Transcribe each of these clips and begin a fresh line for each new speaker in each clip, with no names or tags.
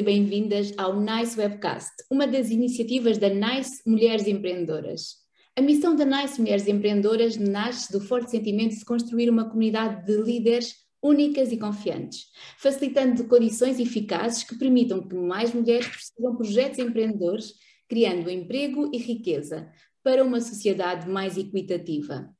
E bem-vindas ao NICE Webcast, uma das iniciativas da NICE Mulheres Empreendedoras. A missão da NICE Mulheres Empreendedoras nasce do forte sentimento de construir uma comunidade de líderes únicas e confiantes, facilitando condições eficazes que permitam que mais mulheres persigam projetos empreendedores, criando emprego e riqueza para uma sociedade mais equitativa.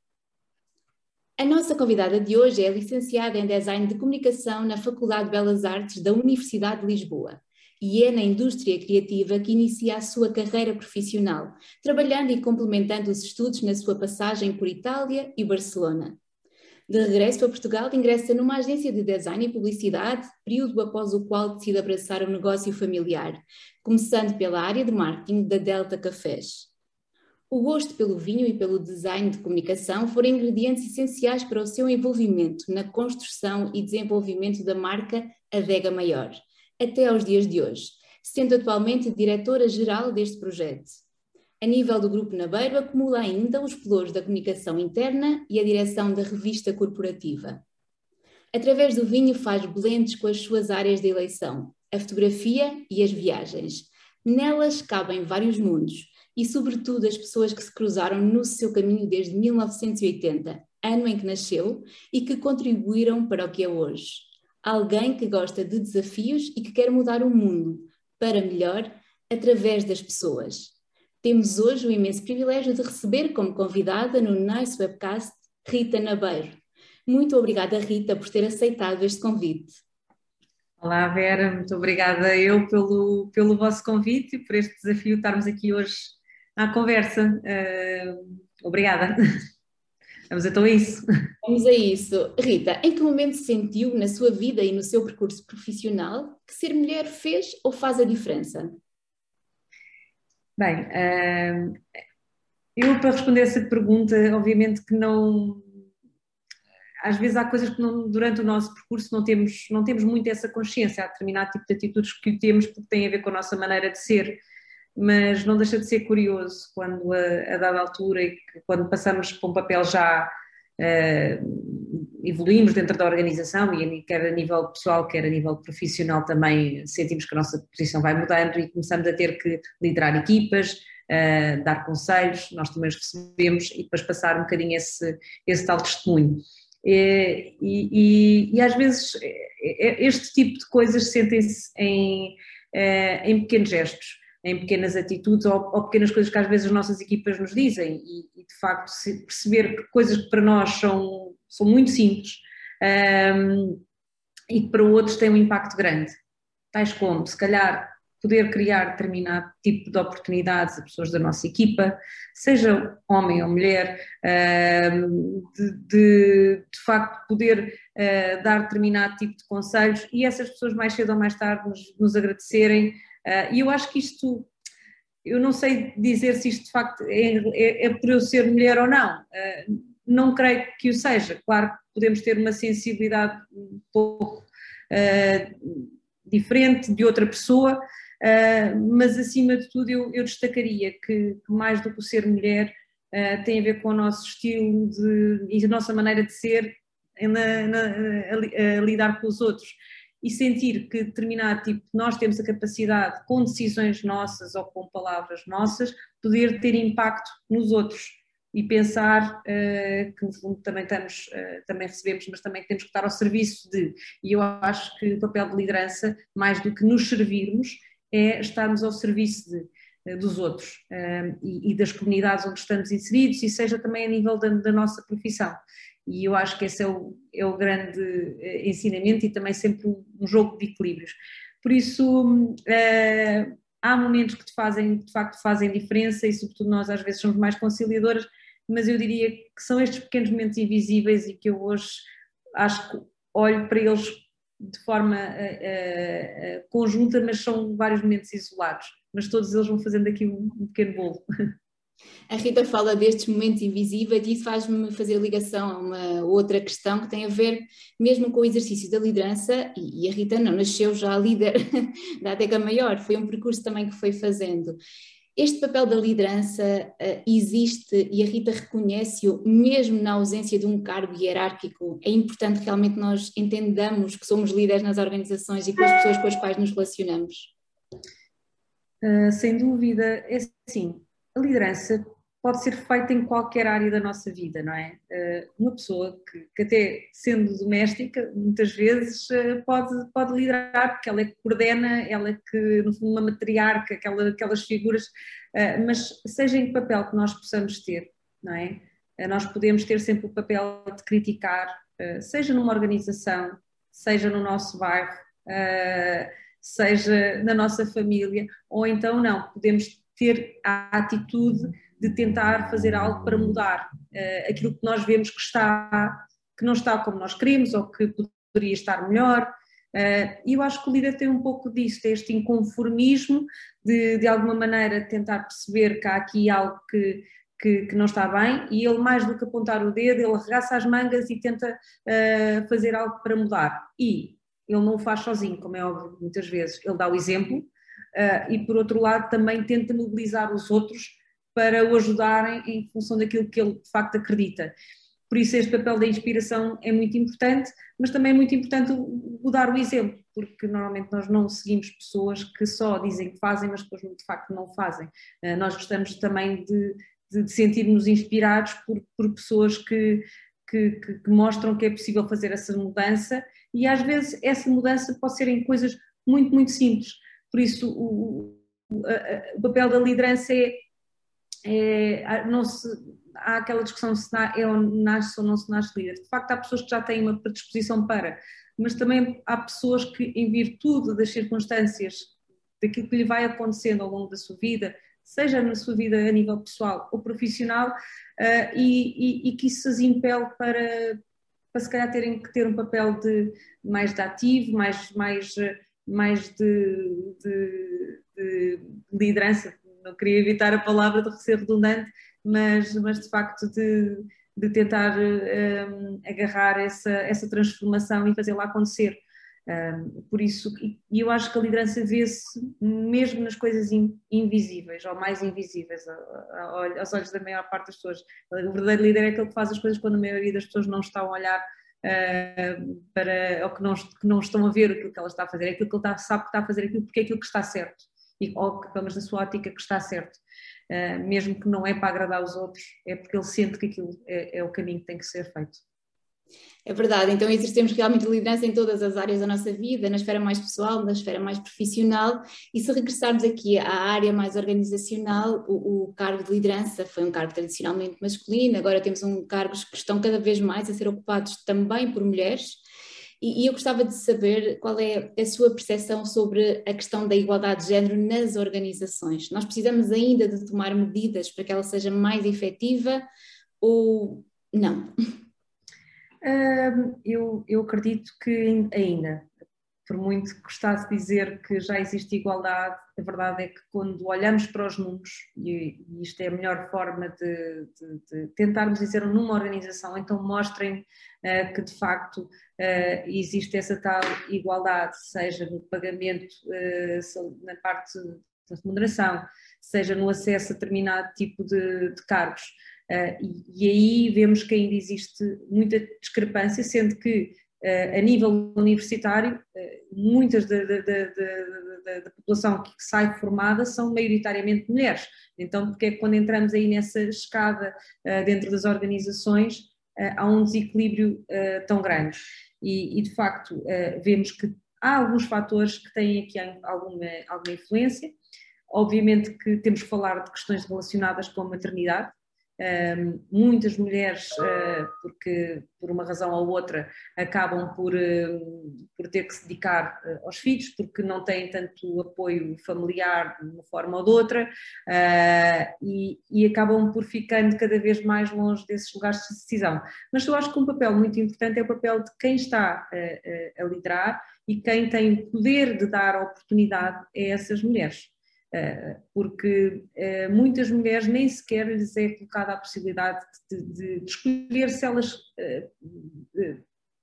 A nossa convidada de hoje é licenciada em Design de Comunicação na Faculdade de Belas Artes da Universidade de Lisboa e é na indústria criativa que inicia a sua carreira profissional, trabalhando e complementando os estudos na sua passagem por Itália e Barcelona. De regresso a Portugal, ingressa numa agência de design e publicidade, período após o qual decide abraçar o negócio familiar, começando pela área de marketing da Delta Cafés. O gosto pelo vinho e pelo design de comunicação foram ingredientes essenciais para o seu envolvimento na construção e desenvolvimento da marca Adega Maior, até aos dias de hoje, sendo atualmente diretora-geral deste projeto. A nível do Grupo Nabeiro, acumula ainda os pelouros da comunicação interna e a direção da revista corporativa. Através do vinho faz blends com as suas áreas de eleição, a fotografia e as viagens. Nelas cabem vários mundos, e, sobretudo, as pessoas que se cruzaram no seu caminho desde 1980, ano em que nasceu, e que contribuíram para o que é hoje. Alguém que gosta de desafios e que quer mudar o mundo para melhor através das pessoas. Temos hoje o imenso privilégio de receber como convidada no Nice Webcast Rita Nabeiro. Muito obrigada, Rita, por ter aceitado este convite.
Olá, Vera, muito obrigada eu pelo, pelo vosso convite e por este desafio estarmos aqui hoje à conversa. Uh, obrigada. Vamos então a isso.
Vamos a isso. Rita, em que momento sentiu na sua vida e no seu percurso profissional que ser mulher fez ou faz a diferença?
Bem, uh, eu para responder essa pergunta, obviamente que não. Às vezes há coisas que não, durante o nosso percurso não temos, não temos muito essa consciência, há determinado tipo de atitudes que temos porque têm a ver com a nossa maneira de ser mas não deixa de ser curioso quando a, a dada altura e quando passamos para um papel já evoluímos dentro da organização e quer a nível pessoal, quer a nível profissional também sentimos que a nossa posição vai mudando e começamos a ter que liderar equipas, uh, dar conselhos, nós também os recebemos e depois passar um bocadinho esse, esse tal testemunho. E, e, e, às vezes este tipo de coisas sentem-se em, eh, em pequenos gestos em pequenas atitudes ou, ou, pequenas coisas que às vezes as nossas equipas nos dizem. E, e de facto perceber coisas que para nós são, são muito simples um, e que para outros têm um impacto grande, tais como se calhar poder criar determinado tipo de oportunidades a pessoas da nossa equipa, seja homem ou mulher, de, de, de facto poder uh, dar determinado tipo de conselhos e essas pessoas mais cedo ou mais tarde nos, nos agradecerem Uh, e eu acho que isto, eu não sei dizer se isto de facto é, é, é por eu ser mulher ou não, uh, não creio que o seja. Claro que podemos ter uma sensibilidade um pouco uh, diferente de outra pessoa, mas acima de tudo eu, eu destacaria que, que, mais do que ser mulher tem a ver com o nosso estilo de, e a nossa maneira de ser na, na, a, a lidar com os outros e sentir que determinado tipo, nós temos a capacidade, com decisões nossas ou com palavras nossas, poder ter impacto nos outros e pensar uh, que no fundo também estamos, uh, também recebemos, mas também temos que estar ao serviço de, e eu acho que o papel de liderança, mais do que nos servirmos, é estarmos ao serviço de, uh, dos outros e, e, das comunidades onde estamos inseridos e seja também a nível da, da nossa profissão e eu acho que esse é o, é o grande eh, ensinamento e também sempre um, jogo de equilíbrios. Por isso, uh, há momentos que de, fazem, de facto fazem diferença e sobretudo nós às vezes somos mais conciliadoras, mas eu diria que são estes pequenos momentos invisíveis e que eu hoje acho que olho para eles de forma uh, uh, conjunta, mas são vários momentos isolados, mas todos eles vão fazendo aqui um, um pequeno bolo.
A Rita fala destes momentos invisíveis e isso faz-me fazer ligação a uma outra questão que tem a ver mesmo com o exercício da liderança e, a Rita não nasceu já líder da Adega Maior, foi um percurso também que foi fazendo. Este papel da liderança uh, existe e a Rita reconhece-o mesmo na ausência de um cargo hierárquico. É importante realmente nós entendamos que somos líderes nas organizações e com as pessoas com as quais nos relacionamos.
Uh, sem dúvida, é assim, a liderança pode ser feita em qualquer área da nossa vida, não é? Eh, uma pessoa que, que até sendo doméstica, muitas vezes eh, pode, pode liderar, porque ela é que coordena, ela é que, no fundo, uma matriarca, aquela, aquelas figuras, eh, mas seja em que papel que nós possamos ter, não é? Nós podemos ter sempre o papel de criticar, seja numa organização, seja no nosso bairro, seja na nossa família, ou então não, podemos ter a atitude de tentar fazer algo para mudar uh, aquilo que nós vemos que está que não está como nós queremos ou que poderia estar melhor. Uh, e eu acho que o líder tem um pouco disso, este inconformismo de, de alguma maneira tentar perceber que há aqui algo que, que, que, não está bem e ele mais do que apontar o dedo, ele arregaça as mangas e tenta uh, fazer algo para mudar. E ele não o faz sozinho, como é óbvio, muitas vezes. Ele dá o exemplo e por outro lado também tenta mobilizar os outros para o ajudarem em função daquilo que ele de facto acredita. Por isso, este papel da inspiração é muito importante, mas também é muito importante o, dar o exemplo, porque normalmente nós não seguimos pessoas que só dizem que fazem, mas depois de facto não fazem. Uh, nós gostamos também de, de, de inspirados por, por pessoas que, que, que, que, mostram que é possível fazer essa mudança e às vezes essa mudança pode ser em coisas muito, muito simples. Por isso, o, o, a, o papel da liderança é é, não se, há aquela discussão se na, é ou nasce ou não se nasce líder. De facto, há pessoas que já têm uma predisposição para, mas também há pessoas que, em virtude das circunstâncias, daquilo que lhe vai acontecendo ao longo da sua vida, seja na sua vida a nível pessoal ou profissional, uh, e, e, e, que isso as impele para, para se calhar terem que ter um papel de mais de ativo, mais, mais, mais de, de, de liderança, não queria evitar a palavra de ser redundante, mas, mas de facto de, de tentar um, agarrar essa, essa transformação e fazê-la acontecer. Um, por isso, e eu acho que a liderança vê-se mesmo nas coisas in, invisíveis, ou mais invisíveis, a, a, aos olhos da maior parte das pessoas. O verdadeiro líder é aquele que faz as coisas quando a maioria das pessoas não estão a olhar uh, para, ou que não, que não estão a ver aquilo que ela está a fazer, é aquilo que ele está, sabe que está a fazer aquilo porque é aquilo que está certo e, ou que, pelo menos na sua ótica, que está certo. Uh, mesmo que não é para agradar os outros, é porque ele sente que aquilo é, é o caminho que tem que ser feito.
É verdade, então exercemos realmente liderança em todas as áreas da nossa vida, na esfera mais pessoal, na esfera mais profissional, e se regressarmos aqui à área mais organizacional, o, o, cargo de liderança foi um cargo tradicionalmente masculino, agora temos um cargos que estão cada vez mais a ser ocupados também por mulheres, e, eu gostava de saber qual é a sua percepção sobre a questão da igualdade de género nas organizações. Nós precisamos ainda de tomar medidas para que ela seja mais efetiva ou não?
eu, eu acredito que ainda, por muito que gostasse de dizer que já existe igualdade, a verdade é que quando olhamos para os números, e, e isto é a melhor forma de, de, de, tentarmos dizer numa organização, então mostrem uh, que de facto uh, existe essa tal igualdade, seja no pagamento, uh, na parte da remuneração, seja no acesso a determinado tipo de, de cargos. E, e aí vemos que ainda existe muita discrepância, sendo que Uh, a nível universitário, uh, muitas da, da, da, da, população que sai formada são maioritariamente mulheres. Então, porque é que quando entramos aí nessa escada uh, dentro das organizações, há um desequilíbrio tão grande. E, e de facto, vemos que há alguns fatores que têm aqui alguma, alguma influência. Obviamente que temos que falar de questões relacionadas com a maternidade, muitas mulheres, uh, porque por uma razão ou outra, acabam por, por ter que se dedicar uh, aos filhos, porque não têm tanto apoio familiar de uma forma ou de outra, e, e, acabam por ficando cada vez mais longe desses lugares de decisão. Mas eu acho que um papel muito importante é o papel de quem está a liderar e quem tem o poder de dar oportunidade a essas mulheres. Eh, porque eh, muitas mulheres nem sequer lhes é colocada a possibilidade de, de, de escolher se elas eh,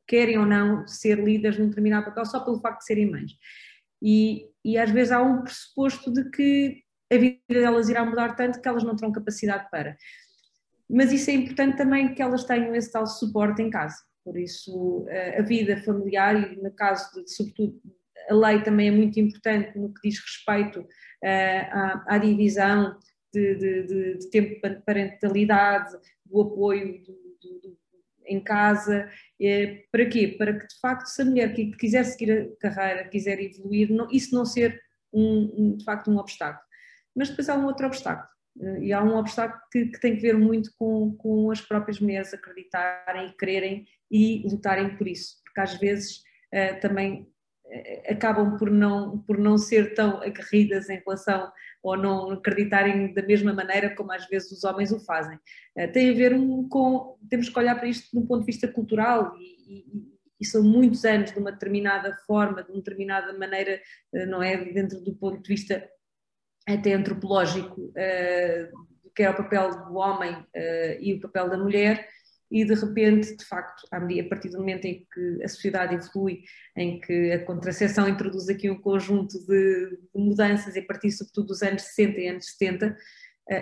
querem ou não ser líderes num determinado papel só pelo facto de serem mães. E, e às vezes há um pressuposto de que a vida delas irá mudar tanto que elas não terão capacidade para. Mas isso é importante também que elas tenham esse tal suporte em casa. Por isso, a vida familiar, e no caso de, sobretudo, a lei também é muito importante no que diz respeito à, à divisão de, de, de, tempo de parentalidade, do apoio do, do, em casa. É, para quê? Para que, de facto, se a mulher quiser seguir a carreira, quiser evoluir, não, isso não ser, um, um, de facto, um obstáculo. Mas depois há um outro obstáculo. Eh, e há um obstáculo que, que, tem que ver muito com, com as próprias mulheres acreditarem e quererem e lutarem por isso, porque às vezes uh, também acabam por não, por não ser tão aguerridas em relação ou não acreditarem da mesma maneira como às vezes os homens o fazem. Uh, tem a ver com, temos que olhar para isto de um ponto de vista cultural e, e, e são muitos anos de uma determinada forma, de uma determinada maneira, não é, dentro do ponto de vista até antropológico, que é o papel do homem e o papel da mulher, e de repente, de facto, a partir do momento em que a sociedade evolui, em que a contracepção introduz aqui um conjunto de, de mudanças, a partir sobretudo dos anos 60 e anos 70,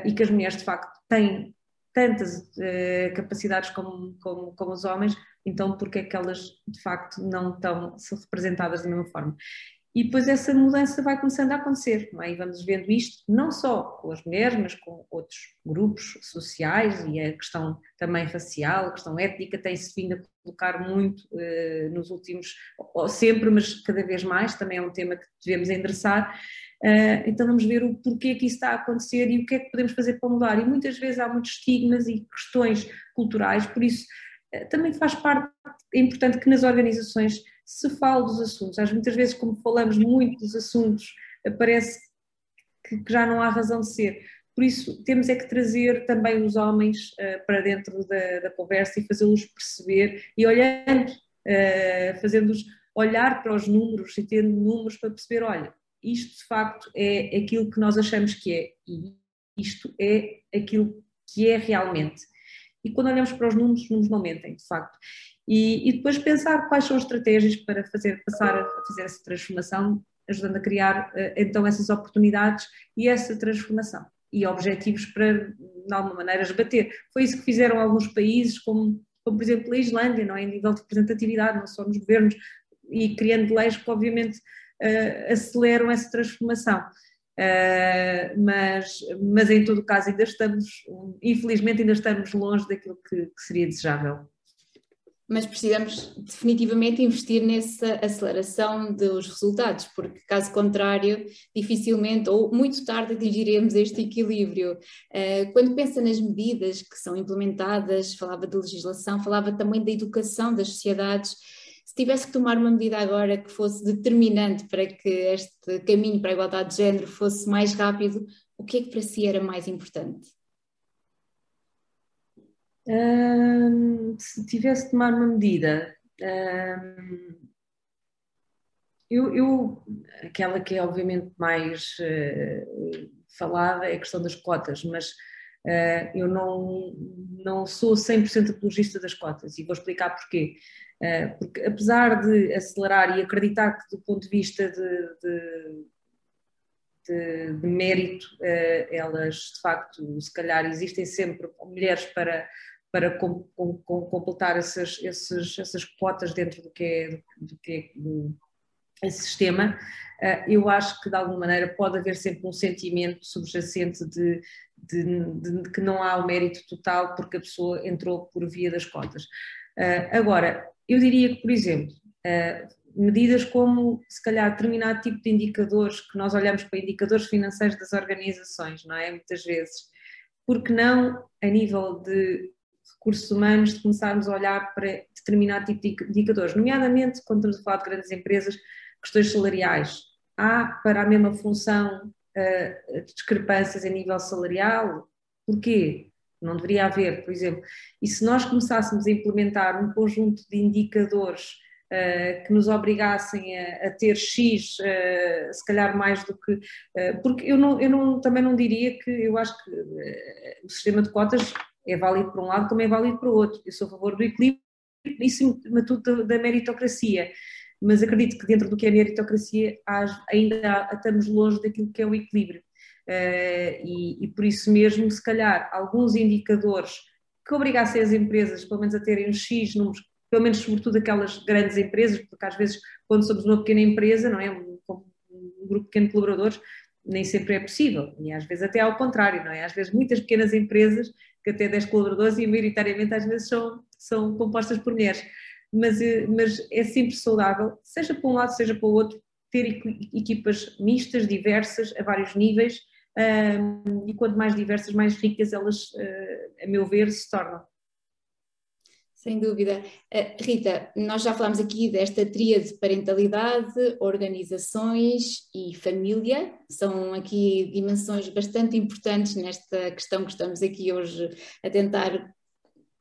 e que as mulheres de facto têm tantas uh, capacidades como, como, como, os homens, então porque é que elas de facto não estão representadas da mesma forma? E depois essa mudança vai começando a acontecer, não é? E vamos vendo isto não só com as mulheres, mas com outros grupos sociais e a questão também racial, a questão étnica tem-se vindo a colocar muito uh, nos últimos, ou sempre, mas cada vez mais, também é um tema que devemos endereçar. Uh, então vamos ver o porquê que isso está a acontecer e o que é que podemos fazer para mudar. E muitas vezes há muitos estigmas e questões culturais, por isso uh, também faz parte, é importante que nas organizações se fala dos assuntos. Às muitas vezes, como falamos muito dos assuntos, parece que, que já não há razão de ser. Por isso, temos é que trazer também os homens uh, para dentro da, da, conversa e fazê-los perceber e olhando, uh, fazendo-os olhar para os números e tendo números para perceber, olha, isto de facto é aquilo que nós achamos que é e isto é aquilo que é realmente. E quando olhamos para os números, os números não mentem, de facto. E, e, depois pensar quais são as estratégias para fazer, passar a fazer essa transformação, ajudando a criar eh, então essas oportunidades e essa transformação e objetivos para, de alguma maneira, esbater. Foi isso que fizeram alguns países, como, como por exemplo a Islândia, não é? em nível de representatividade, não só nos governos, e criando leis que obviamente uh, aceleram essa transformação. Uh, mas, mas em todo o caso ainda estamos, infelizmente ainda estamos longe daquilo que, que seria desejável
mas precisamos definitivamente investir nessa aceleração dos resultados, porque caso contrário, dificilmente ou muito tarde atingiremos este equilíbrio. Eh, quando pensa nas medidas que são implementadas, falava de legislação, falava também da educação das sociedades. Se tivesse que tomar uma medida agora que fosse determinante para que este caminho para a igualdade de género fosse mais rápido, o que é que para si era mais importante?
Se tivesse de tomar uma medida, eu, eu, aquela que é obviamente mais uh, falada é a questão das cotas, mas uh, eu não, não sou 100% apologista das cotas e vou explicar porquê. Uh, porque apesar de acelerar e acreditar que do ponto de vista de, de de, de, mérito, elas de facto, se calhar, existem sempre mulheres para, para com, com, com completar essas, esses, essas cotas dentro do que é, do que é esse sistema, eh, eu acho que de alguma maneira pode haver sempre um sentimento subjacente de, de, de, que não há o mérito total porque a pessoa entrou por via das cotas. Eh, agora, eu diria que, por exemplo, eh, medidas como, se calhar, determinado tipo de indicadores, que nós olhamos para indicadores financeiros das organizações, não é? Muitas vezes. Porque não a nível de recursos humanos de começarmos a olhar para determinado tipo de indicadores, nomeadamente quando estamos a falar de grandes empresas, questões salariais. Há para a mesma função uh, discrepâncias a nível salarial? Porquê? Não deveria haver, por exemplo. E se nós começássemos a implementar um conjunto de indicadores Uh, que nos obrigassem a, a ter X, uh, se calhar mais do que. Uh, porque eu, não, eu não, também não diria que eu acho que o sistema de cotas é válido para um lado como é válido para o outro. Eu sou a favor do equilíbrio e, acima de tudo, da meritocracia. Mas acredito que dentro do que é meritocracia ainda estamos longe daquilo que é o equilíbrio. e, e por isso mesmo, se calhar, alguns indicadores que obrigassem as empresas, pelo menos a terem um X números, pelo menos sobretudo aquelas grandes empresas, porque às vezes quando somos uma pequena empresa, não é, um, um grupo pequeno de colaboradores, nem sempre é possível, e às vezes até ao contrário, não é? Às vezes muitas pequenas empresas, que até 10 colaboradores, e maioritariamente às vezes são, são compostas por mulheres, mas, eh, mas é sempre saudável, seja para um lado, seja para o outro, ter equipas mistas, diversas, a vários níveis, um, e quanto mais diversas, mais ricas elas, uh, a meu ver, se tornam.
Sem dúvida. Uh, Rita, nós já falámos aqui desta tríade de parentalidade, organizações e família. São aqui dimensões bastante importantes nesta questão que estamos aqui hoje a tentar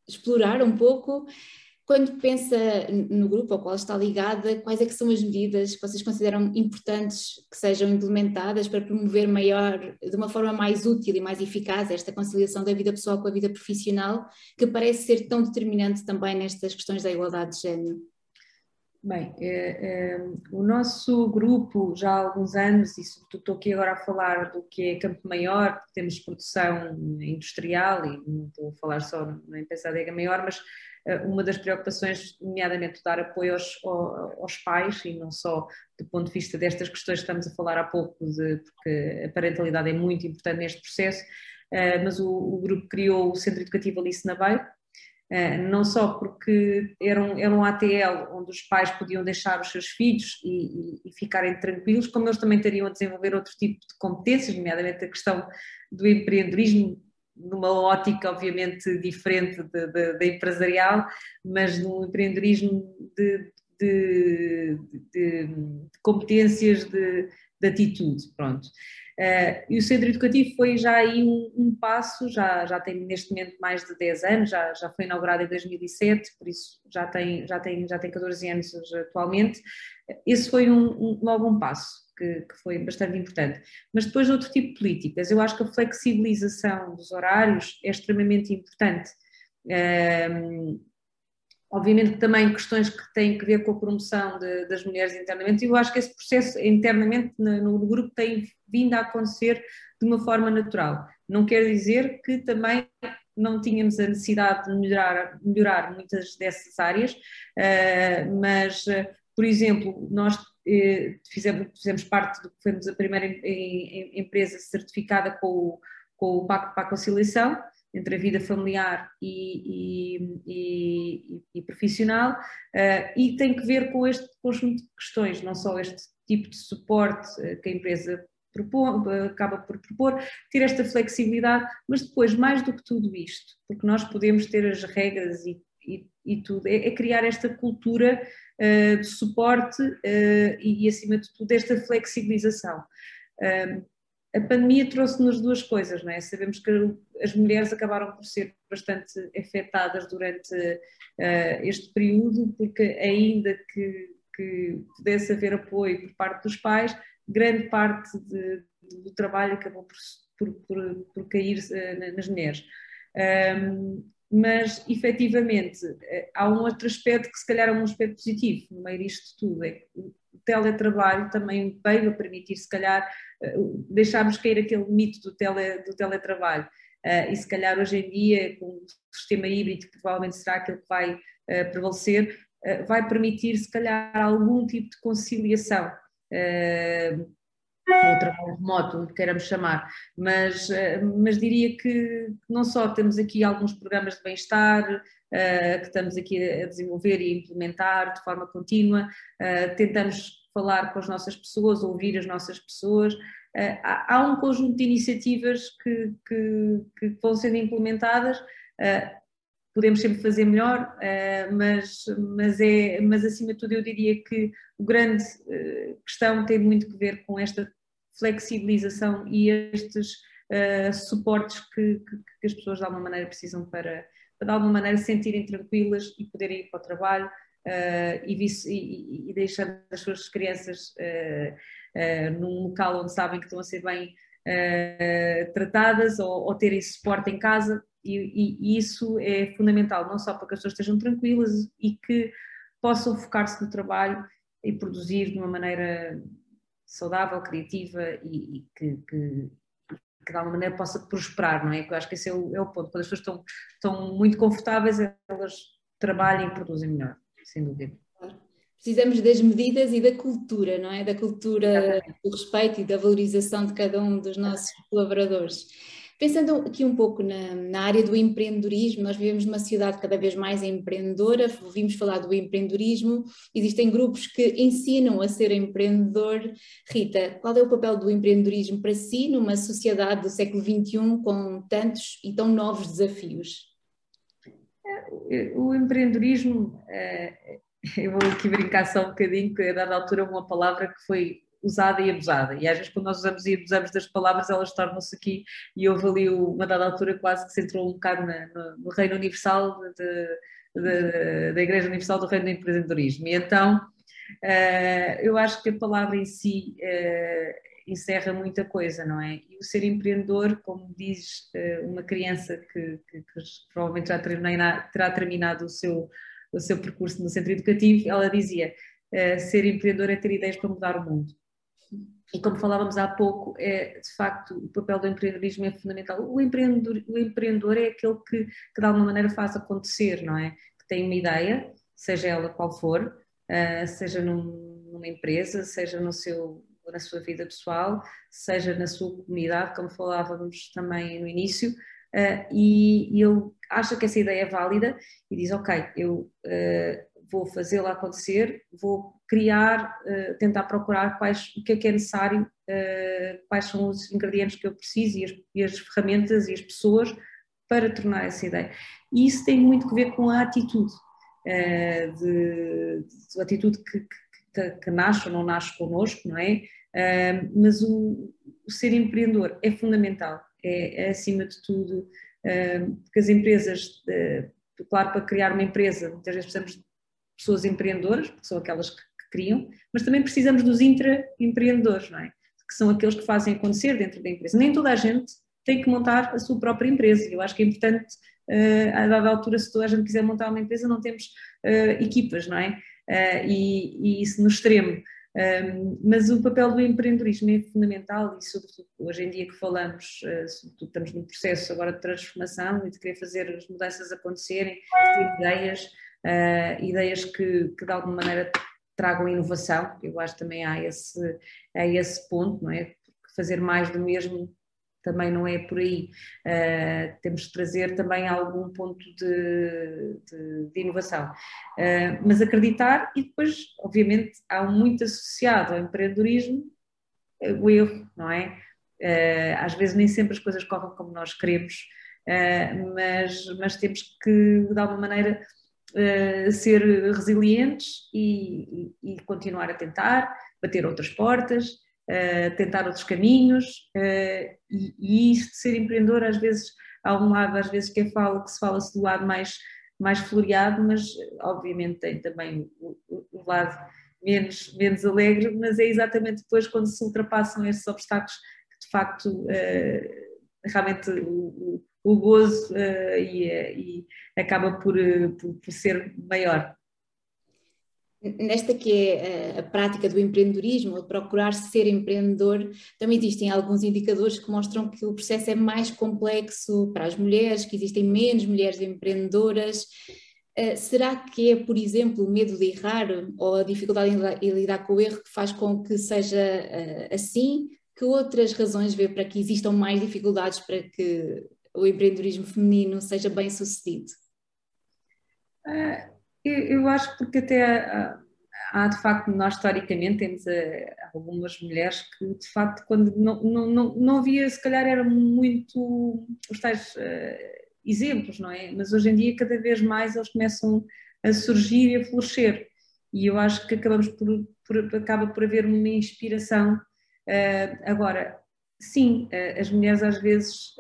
explorar um pouco. Quando pensa no grupo ao qual está ligada, quais é que são as medidas que vocês consideram importantes que sejam implementadas para promover maior, de uma forma mais útil e mais eficaz esta conciliação da vida pessoal com a vida profissional, que parece ser tão determinante também nestas questões da igualdade de género?
Bem, é, é, o nosso grupo já há alguns anos, e sobretudo estou aqui agora a falar do que é Campo Maior, temos produção industrial, e não a falar só na empresa Maior, mas eh, uma das preocupações, nomeadamente dar apoio aos, aos, pais, e não só do ponto de vista destas questões que estamos a falar há pouco, de, porque a parentalidade é muito importante neste processo, mas o, o grupo criou o Centro Educativo Alice Naveiro, eh, não só porque era um, era um ATL onde os pais podiam deixar os seus filhos e, e, e, ficarem tranquilos, como eles também teriam a desenvolver outro tipo de competências, nomeadamente a questão do empreendedorismo, numa ótica obviamente diferente da empresarial, mas num empreendedorismo de, de, de, de competências de, atitude, pronto. Uh, e o centro educativo foi já aí um, um, passo, já, já tem neste momento mais de 10 anos, já, já foi inaugurado em 2007, por isso já tem, já tem, já tem 14 anos atualmente. Esse foi um, um, logo um passo que, que, foi bastante importante. Mas depois outro tipo de políticas, eu acho que a flexibilização dos horários é extremamente importante. Um, obviamente também questões que têm que ver com a promoção de, das mulheres internamente, e eu acho que esse processo internamente no, no, grupo tem vindo a acontecer de uma forma natural. Não quer dizer que também não tínhamos a necessidade de melhorar, melhorar muitas dessas áreas, uh, mas, uh, por exemplo, nós eh, fizemos, fizemos parte do que fomos a primeira em, em, empresa certificada com o, com o Pacto para a Conciliação entre a vida familiar e, e, e, e profissional, uh, e tem que ver com este conjunto de questões, não só este tipo de suporte uh, que a empresa propõe, uh, acaba por propor, ter esta flexibilidade, mas depois, mais do que tudo isto, porque nós podemos ter as regras e, e tudo, é, é, criar esta cultura uh, de suporte uh, e, acima de tudo, esta flexibilização. A pandemia trouxe-nos duas coisas, não é? Sabemos que as mulheres acabaram por ser bastante afetadas durante este período, porque ainda que, que, pudesse haver apoio por parte dos pais, grande parte de, do trabalho acabou por, por, por, por cair nas mulheres. Um, mas efetivamente eh, há um outro aspecto que se calhar é um aspecto positivo no meio disto tudo, é que o teletrabalho também veio a permitir se calhar eh, deixarmos cair aquele mito do, tele, do teletrabalho. Uh, e se calhar hoje em dia com o sistema híbrido que provavelmente será aquele que vai uh, prevalecer, uh, vai permitir se calhar algum tipo de conciliação ou trabalho remoto, queiramos chamar, mas, mas diria que não só temos aqui alguns programas de bem-estar uh, que estamos aqui a desenvolver e implementar de forma contínua, uh, tentamos falar com as nossas pessoas, ouvir as nossas pessoas. Uh, há, um conjunto de iniciativas que, que, que vão sendo implementadas podemos sempre fazer melhor, mas, mas, é, mas acima de tudo eu diria que o grande questão tem muito que ver com esta flexibilização e estes suportes que, que, que, as pessoas de alguma maneira precisam para, para de alguma maneira se sentirem tranquilas e poderem ir para o trabalho uh, e, e, e, deixando as suas crianças uh, num local onde sabem que estão a ser bem tratadas ou, ou, terem suporte em casa e, e, isso é fundamental, não só para que as pessoas estejam tranquilas e que possam focar-se no trabalho e produzir de uma maneira saudável, criativa e, e que, que, que de alguma maneira possa prosperar, não é? Eu acho que esse é o, é o ponto. Quando as pessoas estão, estão muito confortáveis, elas trabalham e produzem melhor, sem dúvida.
Precisamos das medidas e da cultura, não é? Da cultura Exatamente. do respeito e da valorização de cada um dos nossos colaboradores. Pensando aqui um pouco na, na, área do empreendedorismo, nós vivemos numa sociedade cada vez mais empreendedora, ouvimos falar do empreendedorismo, existem grupos que ensinam a ser empreendedor. Rita, qual é o papel do empreendedorismo para si numa sociedade do século XXI com tantos e tão novos desafios?
É, o empreendedorismo, é, eu vou aqui brincar só um bocadinho, que a dada altura uma palavra que foi usada e abusada. E às vezes, quando nós usamos e abusamos das palavras, elas tornam-se aqui, e houve ali uma dada altura quase que se entrou um bocado na, no, no, reino universal de, de, da Igreja Universal do Reino do Empreendedorismo. E então, uh, eu acho que a palavra em si uh, encerra muita coisa, não é? E o ser empreendedor, como diz uh, uma criança que, que, que provavelmente já terá terminado o seu, o seu percurso no centro educativo, ela dizia. ser empreendedor é ter ideias para mudar o mundo. E como falávamos há pouco, é de facto o papel do empreendedorismo é fundamental. O empreendedor, o empreendedor é aquele que, que de alguma maneira faz acontecer, não é? Que tem uma ideia, seja ela qual for, uh, seja num, numa empresa, seja no seu, na sua vida pessoal, seja na sua comunidade, como falávamos também no início, uh, e, e ele acha que essa ideia é válida e diz: Ok, eu uh, vou fazê-la acontecer, vou criar, uh, tentar procurar quais, o que é que é necessário, uh, quais são os ingredientes que eu preciso e as, e as, ferramentas e as pessoas para tornar essa ideia. E isso tem muito a ver com a atitude, uh, de, de, atitude que, que, que, nasce ou não nasce connosco, não é? mas o, o, ser empreendedor é fundamental, é, é acima de tudo, porque as empresas, claro, para criar uma empresa, muitas vezes precisamos pessoas empreendedoras, porque são aquelas que, que criam, mas também precisamos dos intraempreendedores, não é? Que são aqueles que fazem acontecer dentro da empresa. Nem toda a gente tem que montar a sua própria empresa. Eu acho que é importante, uh, a dada altura, se toda a gente quiser montar uma empresa, não temos uh, equipas, não é? Uh, e, e, isso no extremo. Um, mas o papel do empreendedorismo é fundamental e, sobretudo, hoje em dia que falamos, uh, estamos num processo agora de transformação e de querer fazer as mudanças acontecerem, de ter ideias, uh, ideias que, que de alguma maneira tragam inovação, eu acho que também há esse, há esse ponto, não é? Fazer mais do mesmo também não é por aí. Uh, temos de trazer também algum ponto de, de, de inovação. Uh, mas acreditar, e depois, obviamente, há muito associado ao empreendedorismo o erro, não é? Uh, às vezes nem sempre as coisas correm como nós queremos, mas, mas temos que, de alguma maneira, uh, ser resilientes e, e, e, continuar a tentar, bater outras portas, uh, tentar outros caminhos uh, e, e isto de ser empreendedor às vezes há um lado às vezes que é fala, que se fala-se do lado mais, mais floreado, mas obviamente tem também o, o, o lado menos, menos alegre, mas é exatamente depois quando se ultrapassam esses obstáculos que de facto realmente o, o gozo uh, e, e, acaba por, uh, por, por, ser maior.
Nesta que é a, prática do empreendedorismo, de procurar ser empreendedor, também existem alguns indicadores que mostram que o processo é mais complexo para as mulheres, que existem menos mulheres empreendedoras. Será que é, por exemplo, o medo de errar ou a dificuldade em, lidar com o erro que faz com que seja assim? Que outras razões vê para que existam mais dificuldades para que o empreendedorismo feminino seja bem sucedido?
Uh, eu, acho porque até há, de facto, nós historicamente temos uh, algumas mulheres que de facto quando não, não, não, não havia, se calhar eram muito os tais uh, exemplos, não é? Mas hoje em dia cada vez mais eles começam a surgir e a florescer e eu acho que acabamos por, por acaba por haver uma inspiração. agora, sim, as mulheres às vezes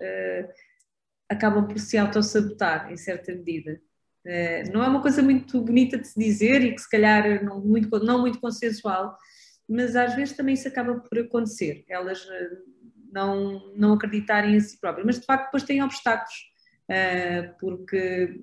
acabam por se autossabotar em certa medida. Eh, não é uma coisa muito bonita de se dizer e que se calhar não muito, não muito consensual, mas às vezes também isso acaba por acontecer, elas eh, não, não acreditarem em si próprias, mas de facto depois têm obstáculos, eh, porque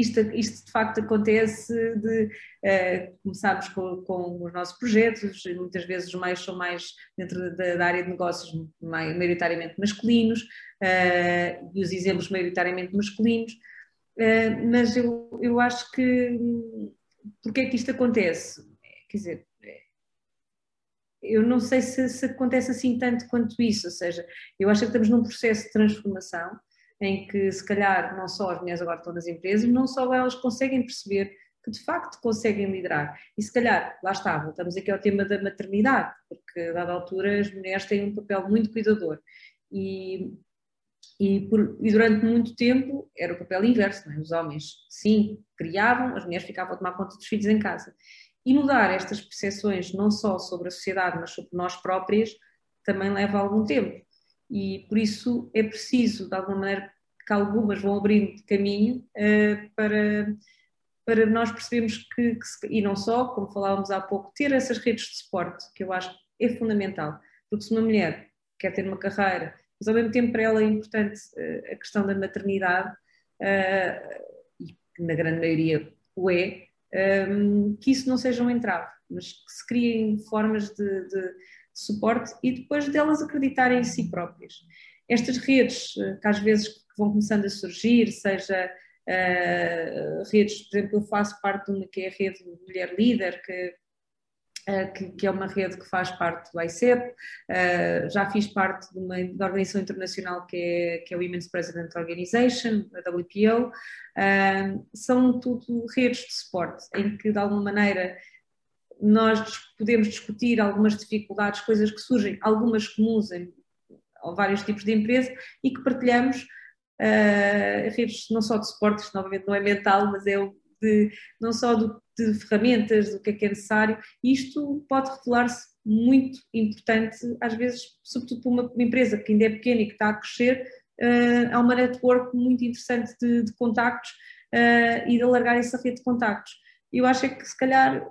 isto, isto de facto acontece de uh, começarmos com, com, os nossos projetos, muitas vezes os meios são mais dentro da, da área de negócios maioritariamente masculinos uh, e os exemplos maioritariamente masculinos, uh, mas eu, eu acho que porque é que isto acontece? Quer dizer, eu não sei se, se acontece assim tanto quanto isso, ou seja, eu acho que estamos num processo de transformação em que se calhar não só as mulheres agora estão nas empresas, não só elas conseguem perceber que de facto conseguem liderar. E se calhar, lá está, voltamos aqui ao tema da maternidade, porque a dada altura as mulheres têm um papel muito cuidador. E, e, por, e durante muito tempo era o papel inverso, é? os homens sim criavam, as mulheres ficavam a tomar conta dos filhos em casa. E mudar estas percepções não só sobre a sociedade, mas sobre nós próprias, também leva algum tempo e por isso é preciso, de alguma maneira, que algumas vão abrindo caminho uh, para, para nós percebermos que, que, e não só, como falávamos há pouco, ter essas redes de suporte, que eu acho que é fundamental, porque se uma mulher quer ter uma carreira, mas ao mesmo tempo para ela é importante uh, a questão da maternidade, uh, e que na grande maioria o é, um, que isso não seja um entrave, mas que se criem formas de, de suporte e depois delas acreditarem em si próprias. Estas redes eh, que às vezes vão começando a surgir, seja uh, redes, por exemplo, eu faço parte de uma que é a rede Mulher Líder, que, uh, que, que, é uma rede que faz parte do ICEP, uh, já fiz parte de uma de organização internacional que é, que é o Women's President Organization, a WPO, são tudo redes de suporte, em que de alguma maneira nós podemos discutir algumas dificuldades, coisas que surgem, algumas comuns em vários tipos de empresa e que partilhamos uh, redes não só de suporte, isto novamente não é mental, mas é de, não só do, de ferramentas, do que é que é necessário, isto pode revelar-se muito importante, às vezes, sobretudo para uma, uma, empresa que ainda é pequena e que está a crescer, uh, há uma network muito interessante de, de contactos uh, e de alargar essa rede de contactos. Eu acho é que se calhar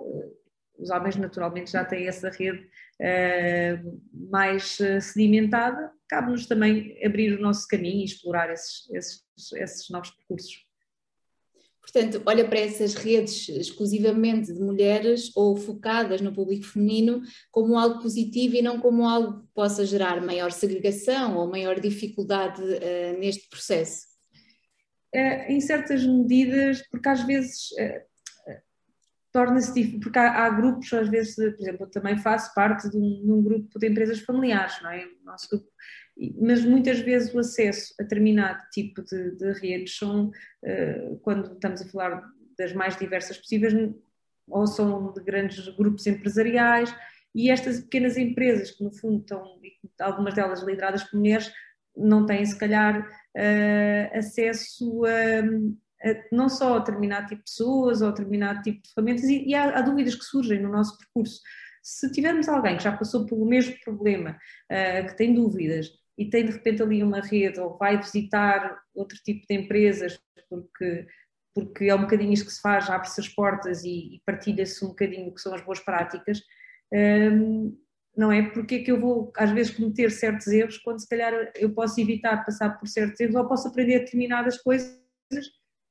os homens naturalmente já têm essa rede uh, mais eh, sedimentada, cabe-nos também abrir o nosso caminho e explorar esses, esses, esses novos percursos.
Portanto, olha para essas redes exclusivamente de mulheres ou focadas no público feminino como algo positivo e não como algo que possa gerar maior segregação ou maior dificuldade uh, neste processo.
Uh, em certas medidas, porque às vezes uh, torna-se difícil, porque há, há, grupos, às vezes, por exemplo, eu também faço parte de um, de um grupo de empresas familiares, não é? Nosso grupo, mas muitas vezes o acesso a determinado tipo de, de redes são, uh, quando estamos a falar das mais diversas possíveis, ou são de grandes grupos empresariais, e estas pequenas empresas, que no fundo estão, algumas delas lideradas por mulheres, não têm se calhar uh, acesso a não só a determinado tipo de pessoas ou a determinado tipo de ferramentas, e, e há, há, dúvidas que surgem no nosso percurso. Se tivermos alguém que já passou pelo mesmo problema, uh, que tem dúvidas e tem de repente ali uma rede ou vai visitar outro tipo de empresas porque, porque é um bocadinho isso que se faz, abre-se as portas e, e partilha-se um bocadinho o que são as boas práticas, um, ehm, não é? Porque é que eu vou às vezes cometer certos erros quando se calhar eu posso evitar passar por certos erros ou posso aprender determinadas coisas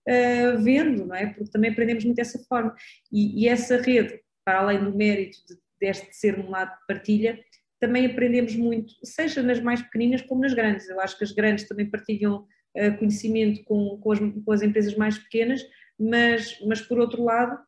uh, vendo, não é? Porque também aprendemos muito dessa forma. E, e essa rede, para além do mérito de, deste ser um lado de partilha, também aprendemos muito, seja nas mais pequeninas como nas grandes. Eu acho que as grandes também partilham uh, conhecimento com, com as, com, as, empresas mais pequenas, mas, mas por outro lado,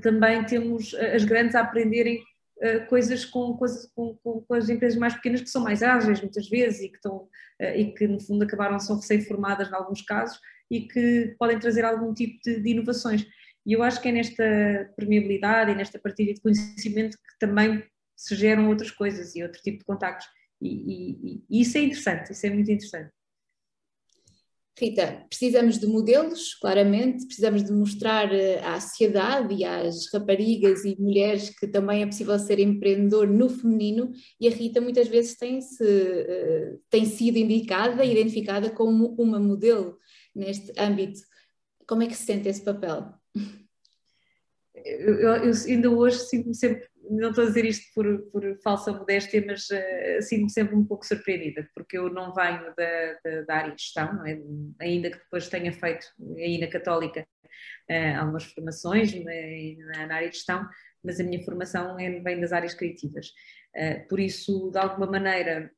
também temos as grandes a aprenderem uh, coisas, com, coisas com, com, com, as empresas mais pequenas que são mais ágeis muitas vezes e que, estão, uh, e que no fundo acabaram, são recém-formadas em alguns casos e que podem trazer algum tipo de, de inovações. E eu acho que é nesta permeabilidade e nesta partilha de conhecimento que também se geram outras coisas e outro tipo de contactos. E, e, e, isso é interessante, isso é muito interessante.
Rita, precisamos de modelos, claramente, precisamos de mostrar eh, à sociedade e às raparigas e mulheres que também é possível ser empreendedor no feminino e a Rita muitas vezes tem, -se, eh, tem sido indicada, identificada como uma modelo neste âmbito. Como é que se sente esse papel?
Eu, eu ainda hoje sinto-me sempre não estou a dizer isto por, por falsa modéstia, mas uh, sinto-me sempre um pouco surpreendida, porque eu não venho da, da, da área de gestão, é? ainda que depois tenha feito aí na Católica uh, algumas formações na, na, área de gestão, mas a minha formação é, vem das áreas criativas. Uh, por isso, de alguma maneira,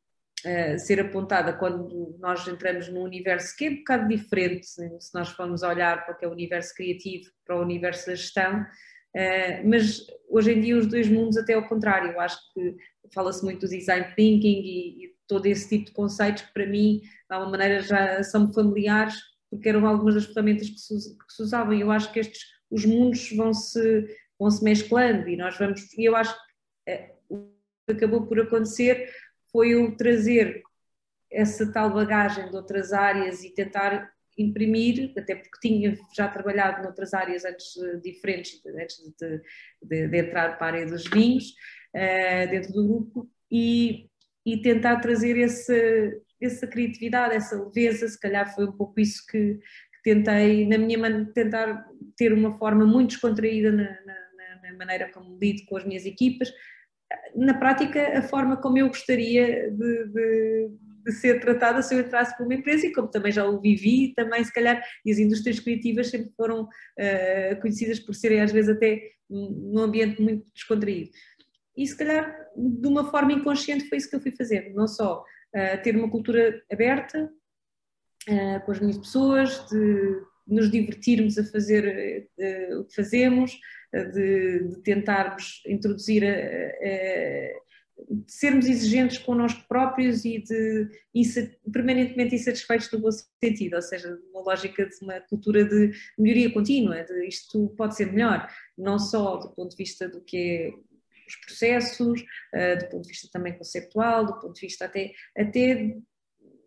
Uh, ser apontada quando nós entramos num universo que é um bocado diferente, se nós formos olhar para o que é o universo criativo, para o universo da gestão, Uh, mas hoje em dia os dois mundos até ao contrário, eu acho que fala-se muito do design thinking e, e, todo esse tipo de conceitos que para mim, de alguma maneira, já são familiares, porque eram algumas das ferramentas que se, que se usavam. E eu acho que estes, os mundos vão se, vão se mesclando e nós vamos, e eu acho que que acabou por acontecer foi o trazer essa tal bagagem de outras áreas e tentar imprimir, até porque tinha já trabalhado noutras áreas antes diferentes, antes de, de, de, entrar para a área dos vinhos, uh, dentro do grupo, e, e tentar trazer esse, essa criatividade, essa leveza, se calhar foi um pouco isso que, que tentei, na minha tentar ter uma forma muito descontraída na, na, na maneira como lido com as minhas equipas, na prática a forma como eu gostaria de, de de ser tratada se eu entrasse por uma empresa e como também já o vivi, também se calhar, e as indústrias criativas sempre foram uh, conhecidas por serem às vezes até num ambiente muito descontraído. E se calhar de uma forma inconsciente foi isso que eu fui fazer, não só uh, ter uma cultura aberta uh, com as minhas pessoas, de nos divertirmos a fazer o que fazemos, de, de tentarmos introduzir a, a de sermos exigentes connosco próprios e de permanentemente insatisfeitos no bom sentido, ou seja, uma lógica de uma cultura de melhoria contínua, de isto pode ser melhor, não só do ponto de vista do que é os processos, uh, do ponto de vista também conceptual, do ponto de vista até, até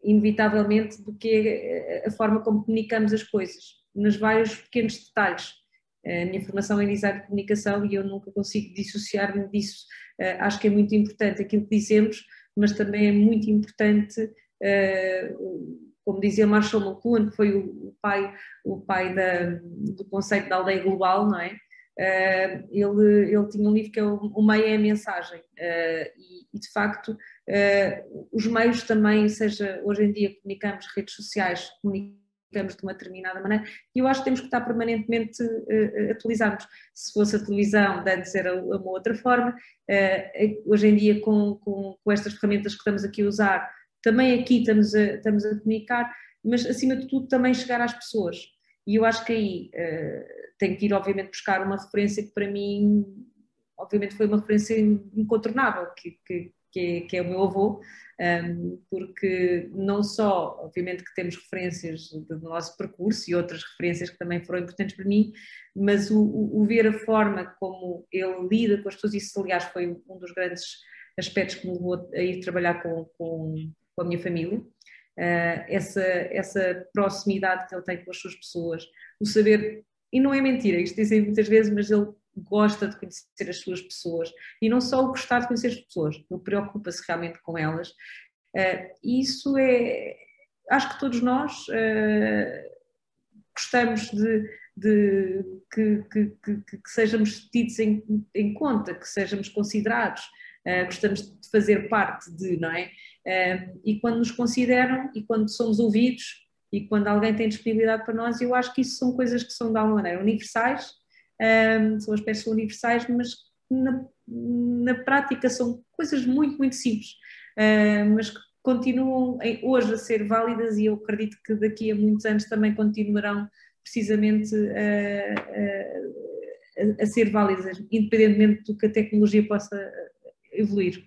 inevitavelmente do que é a forma como comunicamos as coisas, nos vários pequenos detalhes. A minha formação é design de comunicação e eu nunca consigo dissociar-me disso uh, acho que é muito importante aquilo que dizemos, mas também é muito importante, uh, como dizia Marshall McLuhan, que foi o, pai, o pai da, do conceito da aldeia global, não é? Uh, ele, ele tinha um livro que é o, o meio é a mensagem e, e, de facto os meios também, seja hoje em dia comunicamos redes sociais, comunicamos comunicamos de uma determinada maneira, e eu acho que temos que estar permanentemente uh, atualizados. Se fosse a televisão, de antes era uma outra forma, uh, hoje em dia com, com, com, estas ferramentas que estamos aqui a usar, também aqui estamos a, estamos a comunicar, mas acima de tudo também chegar às pessoas. E eu acho que aí uh, tenho que ir, obviamente, buscar uma referência que para mim, obviamente, foi uma referência incontornável, que, que, que, é, que é o meu avô, um, porque não só, obviamente, que temos referências do nosso percurso e outras referências que também foram importantes para mim, mas o, o, o ver a forma como ele lida com as pessoas, isso aliás foi um dos grandes aspectos que me levou a ir trabalhar com, com, com a minha família. Uh, essa, essa proximidade que ele tem com as suas pessoas, o saber, e não é mentira, isto dizem muitas vezes, mas ele gosta de conhecer as suas pessoas e não só o gostar de conhecer as pessoas, ele preocupa-se realmente com elas. Uh, isso é, acho que todos nós uh, gostamos de, de que, que, que, que, sejamos tidos em, em, conta, que sejamos considerados, uh, gostamos de fazer parte de, não é? e quando nos consideram e quando somos ouvidos e quando alguém tem disponibilidade para nós, eu acho que isso são coisas que são de alguma maneira universais um, são aspectos universais, mas na, na, prática são coisas muito, muito simples, uh, mas que continuam hoje a ser válidas e eu acredito que daqui a muitos anos também continuarão precisamente a, a, a ser válidas, independentemente do que a tecnologia possa evoluir.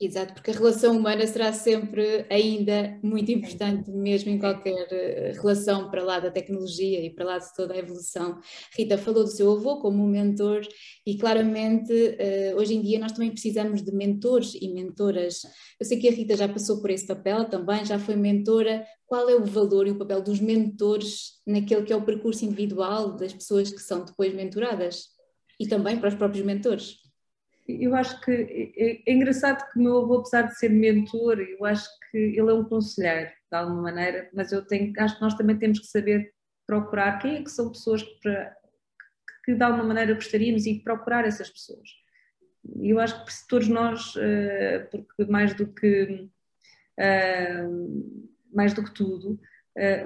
Exato, porque a relação humana será sempre ainda muito importante, mesmo em qualquer eh, relação para lá da tecnologia e para lá de toda a evolução. Rita falou do seu avô como um mentor e claramente eh, hoje em dia nós também precisamos de mentores e mentoras. Eu sei que a Rita já passou por esse papel também, já foi mentora. Qual é o valor e o papel dos mentores naquele que é o percurso individual das pessoas que são depois mentoradas? E também para os próprios mentores?
Eu acho que é, é, engraçado que o meu avô, apesar de ser mentor, eu acho que ele é um conselheiro, de alguma maneira, mas eu tenho, acho que nós também temos que saber procurar quem é que são pessoas que, para, que de alguma maneira gostaríamos e procurar essas pessoas. eu acho que todos nós, porque mais do que mais do que tudo,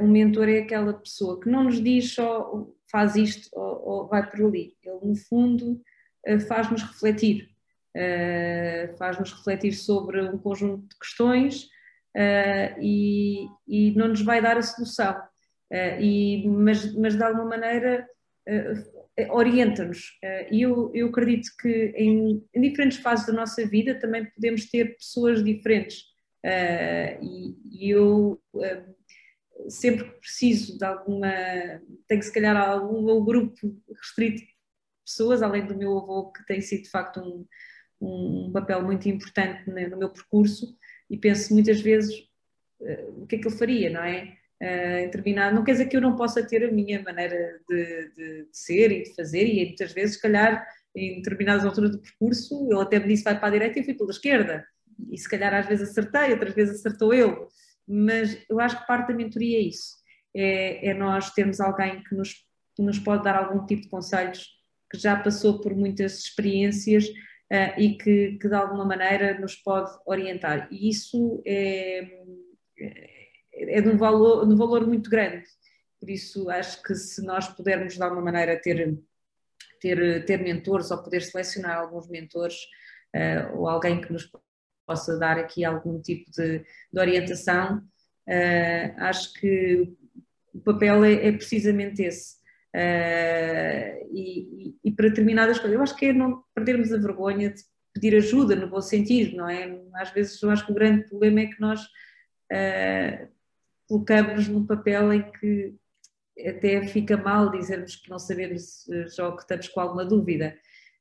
um mentor é aquela pessoa que não nos diz só faz isto ou vai por ali. Ele, no fundo, faz-nos refletir. Faz-nos refletir sobre um conjunto de questões e, e, não nos vai dar a solução. e, mas, mas, de alguma maneira, orienta-nos. E eu, eu acredito que em, em diferentes fases da nossa vida também podemos ter pessoas diferentes Uh, e, e, eu uh, sempre preciso de alguma, tenho se calhar algum grupo restrito de pessoas, além do meu avô, que tem sido de facto um, um papel muito importante no meu percurso, e penso muitas vezes uh, o que é que ele faria, não é? Uh, determinado, não quer dizer que eu não possa ter a minha maneira de, de, de ser e de fazer, e muitas vezes, se calhar, em determinadas alturas do percurso, ele até me disse vai para a direita e eu fui pela esquerda. E se calhar às vezes acertei, outras vezes acertou eu, mas eu acho que parte da mentoria é isso, é, é nós termos alguém que nos, que nos pode dar algum tipo de conselhos, que já passou por muitas experiências uh, e que, que, de alguma maneira nos pode orientar. E isso é, é de um valor, de um valor muito grande. Por isso acho que se nós pudermos de alguma maneira ter, ter, ter mentores ou poder selecionar alguns mentores uh, ou alguém que nos possa dar aqui algum tipo de, de orientação, uh, acho que o papel é, é precisamente esse. Uh, e, para determinadas coisas, eu acho que é não perdermos a vergonha de pedir ajuda no bom sentido, não é? Às vezes eu acho que o grande problema é que nós uh, colocamos num papel em que até fica mal dizermos que não sabemos ou que estamos com alguma dúvida.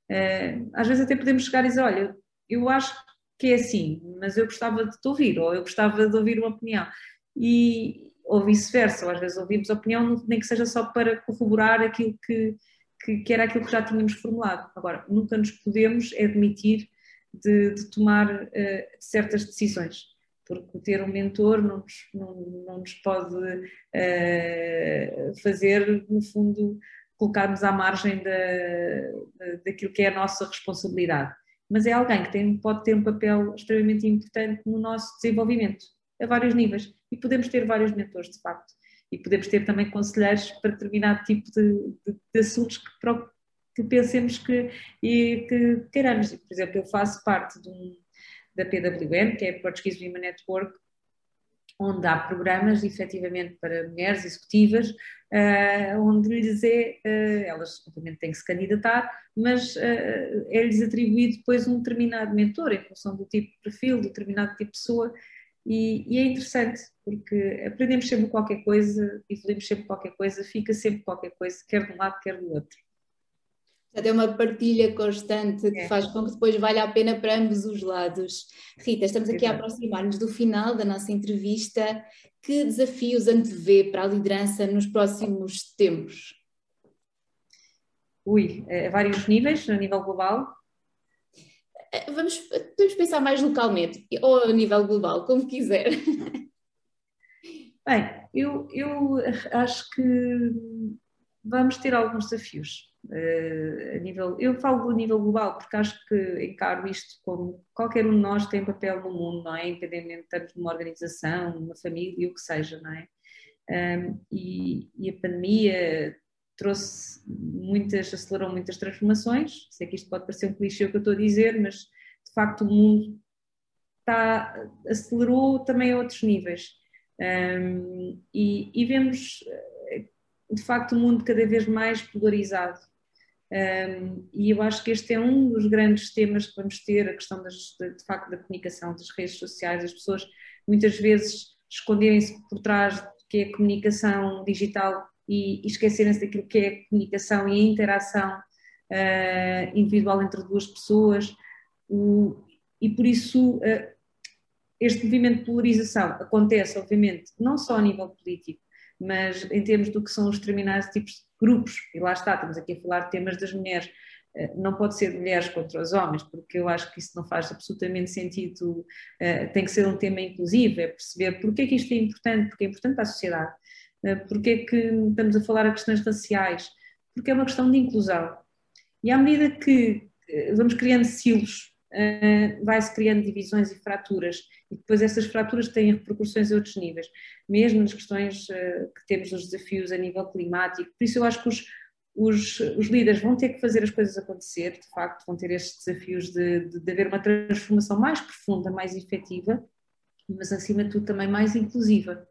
Uh, às vezes até podemos chegar e dizer, olha, eu acho que é assim, mas eu gostava de te ouvir, ou eu gostava de ouvir uma opinião. E, ou vice-versa, às vezes ouvimos opinião, nem que seja só para corroborar aquilo que, que, que, era aquilo que já tínhamos formulado. Agora, nunca nos podemos admitir de, de tomar uh, certas decisões, porque ter um mentor não nos, não, não nos pode uh, fazer, no fundo, colocarmos à margem da, daquilo que é a nossa responsabilidade mas é alguém que tem, pode ter um papel extremamente importante no nosso desenvolvimento, a vários níveis. E podemos ter vários mentores, de facto. E podemos ter também conselheiros para determinado tipo de, de, de assuntos que, que, pensemos que, e que queiramos. Por exemplo, eu faço parte um, da PWN, que é Portuguese Women Network, onde há programas efetivamente para mulheres executivas, uh, onde lhes é, uh, elas obviamente têm que se candidatar, mas uh, é-lhes atribuído depois um determinado mentor em função do tipo de perfil, do determinado tipo de pessoa, e, e, é interessante, porque aprendemos sempre qualquer coisa, evoluímos sempre qualquer coisa, fica sempre qualquer coisa, quer de um lado, quer do outro.
Já tem uma partilha constante que é. faz com que depois valha a pena para ambos os lados. Rita, estamos aqui Exato. a aproximar-nos do final da nossa entrevista. Que desafios antevê para a liderança nos próximos tempos?
Ui, a vários níveis, a nível global?
Eh, vamos, podemos pensar mais localmente, ou a nível global, como quiser.
Bem, eu, eu acho que vamos ter alguns desafios. Uh, a nível, eu falo do nível global porque acho que encaro isto como qualquer um de nós tem papel no mundo, não é? Independente de uma organização, uma família, o que seja, não é? Um, e, e, a pandemia trouxe muitas, acelerou muitas transformações. Sei que isto pode parecer um clichê o que eu estou a dizer, mas de facto o mundo está, acelerou também a outros níveis. Um, e, e vemos de facto o mundo cada vez mais polarizado. Um, e eu acho que este é um dos grandes temas que vamos ter, a questão das, de facto da comunicação, das redes sociais, as pessoas muitas vezes esconderem-se por trás do que é comunicação digital e, e esquecerem-se daquilo que é comunicação e a interação uh, individual entre duas pessoas. O, e por isso uh, este movimento de polarização acontece, obviamente, não só a nível político, mas em termos do que são os determinados tipos de grupos, e lá está, estamos aqui a falar de temas das mulheres, eh, não pode ser mulheres contra os homens, porque eu acho que isso não faz absolutamente sentido, tem que ser um tema inclusivo, é perceber porque é que isto é importante, porque é importante para a sociedade, porque é que estamos a falar a questões raciais, porque é uma questão de inclusão. E à medida que vamos criando silos, uh, vai-se criando divisões e fraturas, e depois essas fraturas têm repercussões a outros níveis, mesmo nas questões que temos os desafios a nível climático. Por isso, eu acho que os, os, os, líderes vão ter que fazer as coisas acontecer, de facto, vão ter estes desafios de, de, de haver uma transformação mais profunda, mais efetiva, mas acima de tudo também mais inclusiva.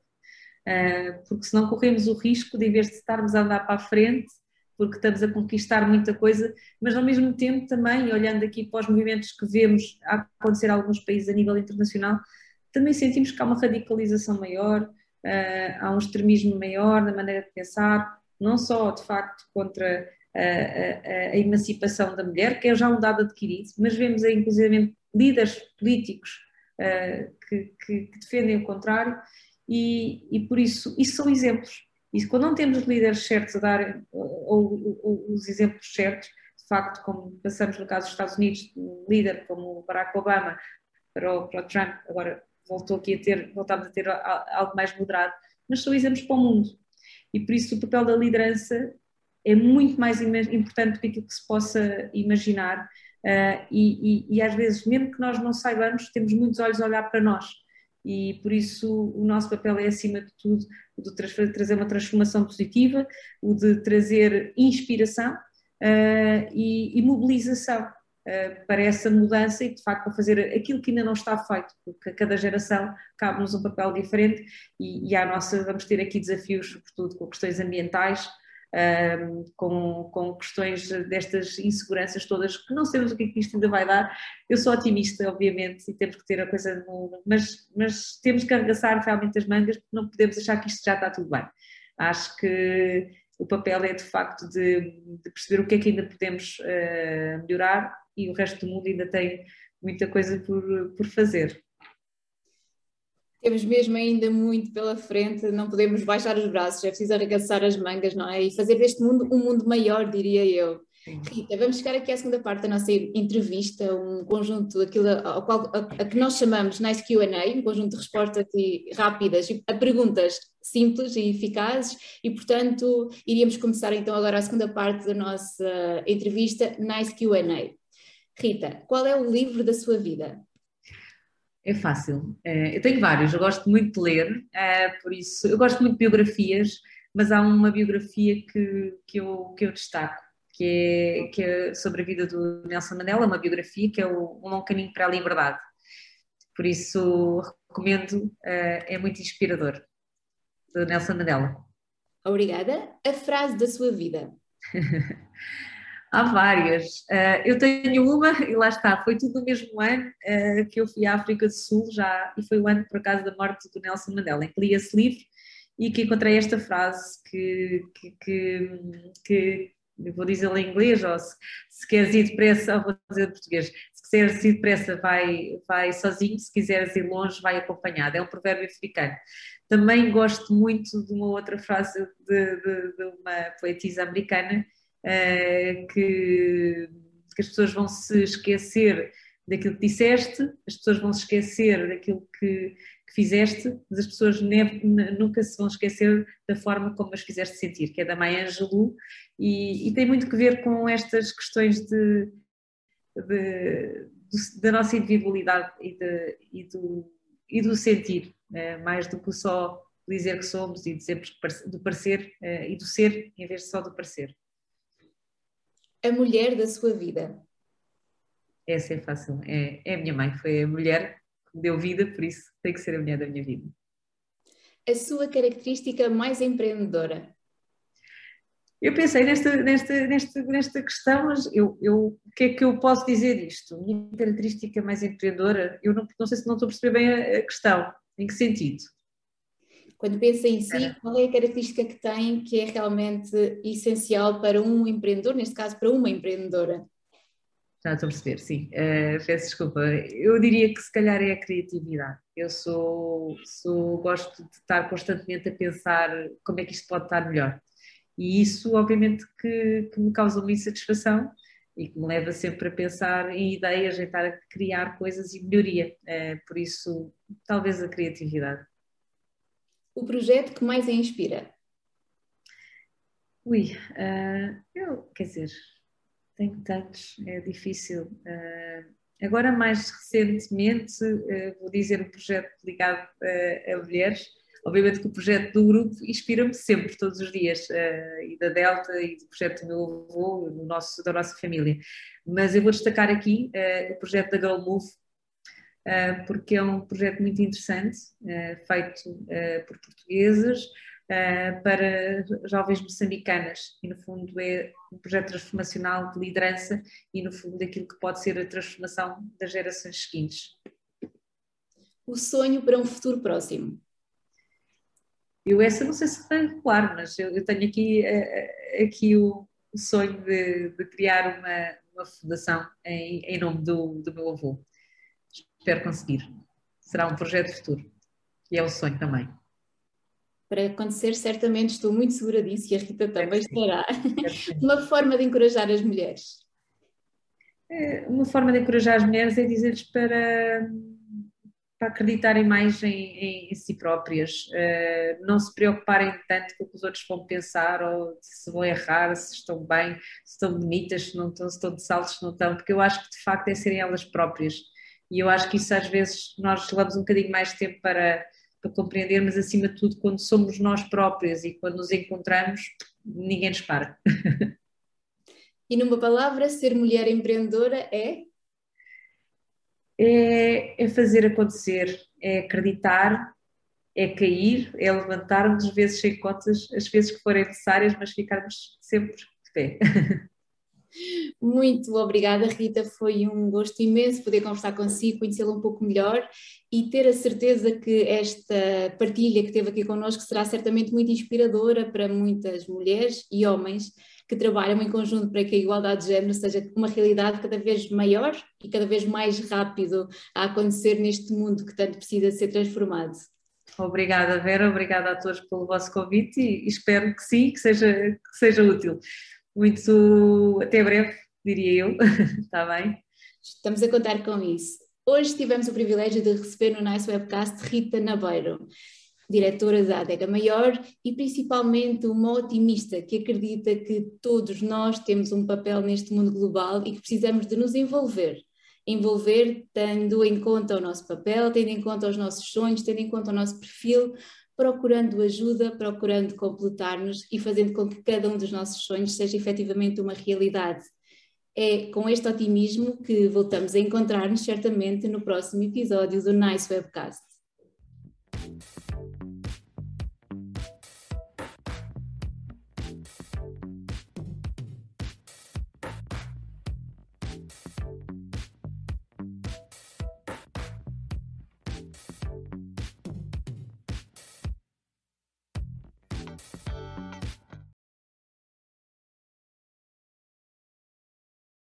Uh, porque senão corremos o risco de, em vez de estarmos a andar para a frente, porque estamos a conquistar muita coisa, mas ao mesmo tempo também, olhando aqui para os movimentos que vemos acontecer em alguns países a nível internacional, também sentimos que há uma radicalização maior, uh, há um extremismo maior na maneira de pensar, não só de facto contra a, a, a emancipação da mulher, que é já um dado adquirido, mas vemos aí inclusive líderes políticos que, que, que, defendem o contrário, e, e por isso, isso são exemplos. E quando não temos os líderes certos a dar, ou, ou, os exemplos certos, de facto, como passamos no caso dos Estados Unidos, um líder como Barack Obama para o, para o Trump, agora voltou aqui a ter, voltámos a ter algo mais moderado, mas são exemplos para o mundo. E por isso o papel da liderança é muito mais importante do que aquilo que se possa imaginar. Uh, e, e, e, às vezes, mesmo que nós não saibamos, temos muitos olhos a olhar para nós e por isso o nosso papel é acima de tudo o de trazer uma transformação positiva, o de trazer inspiração uh, e, e, mobilização uh, para essa mudança e de facto para fazer aquilo que ainda não está feito, porque a cada geração cabe-nos um papel diferente e, e à nossa vamos ter aqui desafios, sobretudo com questões ambientais, um, com, com questões destas inseguranças todas, que não sabemos o que, é que isto ainda vai dar. Eu sou otimista, obviamente, e temos que ter a coisa, no, mas, mas temos que arregaçar realmente as mangas, porque não podemos achar que isto já está tudo bem. Acho que o papel é de facto de, de perceber o que é que ainda podemos uh, melhorar e o resto do mundo ainda tem muita coisa por, por fazer.
Temos mesmo ainda muito pela frente, não podemos baixar os braços, é preciso arregaçar as mangas, não é? E fazer deste mundo um mundo maior, diria eu. Sim. Rita, vamos chegar aqui à segunda parte da nossa entrevista, um conjunto, aquilo ao qual, a, a que nós chamamos Nice Q&A, um conjunto de respostas rápidas a perguntas simples e eficazes e, portanto, iríamos começar então agora a segunda parte da nossa entrevista, Nice Q&A. Rita, qual é o livro da sua vida?
É fácil. Eh, eu tenho vários, eu gosto muito de ler, eh, por isso, eu gosto muito de biografias, mas há uma biografia que, que, eu, que eu destaco, que é, que é sobre a vida do Nelson Mandela, uma biografia que é o Um Longo Caminho para a Liberdade. Por isso, recomendo, eh, é muito inspirador, do Nelson Mandela.
Obrigada. A frase da sua vida.
Há várias. Uh, eu tenho uma, e lá está, foi tudo no mesmo ano uh, que eu fui à África do Sul, já, e foi o ano, por acaso, da morte do Nelson Mandela, em que li esse livro e que encontrei esta frase que, que, que, que vou dizê-la em inglês, ou se, se queres ir depressa, ou vou dizer em português, se quiseres ir depressa, vai, vai sozinho, se quiseres ir longe, vai acompanhado. É um provérbio africano. Também gosto muito de uma outra frase de, de, de uma poetisa americana, uh, que, que, as pessoas vão se esquecer daquilo que disseste, as pessoas vão se esquecer daquilo que, que fizeste, mas as pessoas nunca se vão esquecer da forma como as fizeste sentir, que é da Mãe Angelou, e, e tem muito que ver com estas questões de, de, da nossa individualidade e, de, e, do, e do sentir, né? mais do que só dizer que somos e dizer do parecer uh, e do ser, em vez de só do parecer
a mulher da sua vida?
Essa é fácil. É, é a minha mãe, foi a mulher que me deu vida, por isso tem que ser a mulher da minha vida.
A sua característica mais empreendedora?
Eu pensei nesta, nesta, nesta, nesta questão, mas eu, eu, o que é que eu posso dizer disto? A minha característica mais empreendedora, eu não, não sei se não estou a perceber bem a, a questão. Em que sentido?
Quando pensa em si, qual é a característica que tem que é realmente essencial para um empreendedor, neste caso para uma empreendedora?
Já estou a perceber, sim. Uh, peço desculpa. Eu diria que se calhar é a criatividade. Eu sou, sou, gosto de estar constantemente a pensar como é que isto pode estar melhor. E isso, obviamente, que, que me causa uma insatisfação e que me leva sempre a pensar em ideias, a estar a criar coisas e melhoria. Uh, por isso, talvez a criatividade
o projeto que mais a inspira?
Ui, uh, eu, quer dizer, Tenho tantos, é difícil. Uh, agora, mais recentemente, uh, vou dizer um projeto ligado a mulheres. Obviamente que o projeto do grupo inspira-me sempre, todos os dias, e da Delta e do projeto do meu avô, do nosso, da nossa família. Mas eu vou destacar aqui o projeto da Girl Move, porque é um projeto muito interessante, feito por portuguesas, uh, para jovens moçambicanas e no fundo é um projeto transformacional de liderança e no fundo daquilo que pode ser a transformação das gerações seguintes.
O sonho para um futuro próximo.
Eu essa não sei se foi claro, mas eu, eu tenho aqui, aqui o, o sonho de, de criar uma, uma fundação em, em nome do, do meu avô. Espero conseguir. Será um projeto futuro. E é o sonho também
para acontecer, certamente estou muito segura disso e a Rita também estará. Uma forma de encorajar as mulheres.
É, uma forma de encorajar as mulheres é dizer-lhes para, para acreditarem mais em, em, em si próprias, uh, não se preocuparem tanto com o que os outros vão pensar ou se vão errar, se estão bem, se estão bonitas, se não estão, se estão de saltos, se não estão, porque eu acho que de facto é serem elas próprias. E eu acho que isso às vezes nós levamos um bocadinho mais de tempo para para compreender, mas acima de tudo, quando somos nós próprios e quando nos encontramos, ninguém nos para.
E numa palavra, ser mulher empreendedora é?
É, é fazer acontecer, é acreditar, é cair, é levantarmos, às vezes sem contas, as vezes que forem necessárias, mas ficarmos sempre de pé.
Muito obrigada, Rita. Foi um gosto imenso poder conversar consigo, conhecê-la um pouco melhor e ter a certeza que esta partilha que teve aqui connosco será certamente muito inspiradora para muitas mulheres e homens que trabalham em conjunto para que a igualdade de género seja uma realidade cada vez maior e cada vez mais rápido a acontecer neste mundo que tanto precisa ser transformado.
Obrigada, Vera, obrigada a todos pelo vosso convite e espero que sim, que seja, que seja útil muito até breve, diria eu, está bem?
Estamos a contar com isso. Hoje tivemos o privilégio de receber no Nice Webcast Rita Nabeiro, diretora da Adega Maior e principalmente uma otimista que acredita que todos nós temos um papel neste mundo global e que precisamos de nos envolver. Envolver tendo em conta o nosso papel, tendo em conta os nossos sonhos, tendo em conta o nosso perfil, procurando ajuda, procurando completar-nos e fazendo com que cada um dos nossos sonhos seja efetivamente uma realidade. É com este otimismo que voltamos a encontrar-nos certamente no próximo episódio do Nice Webcast.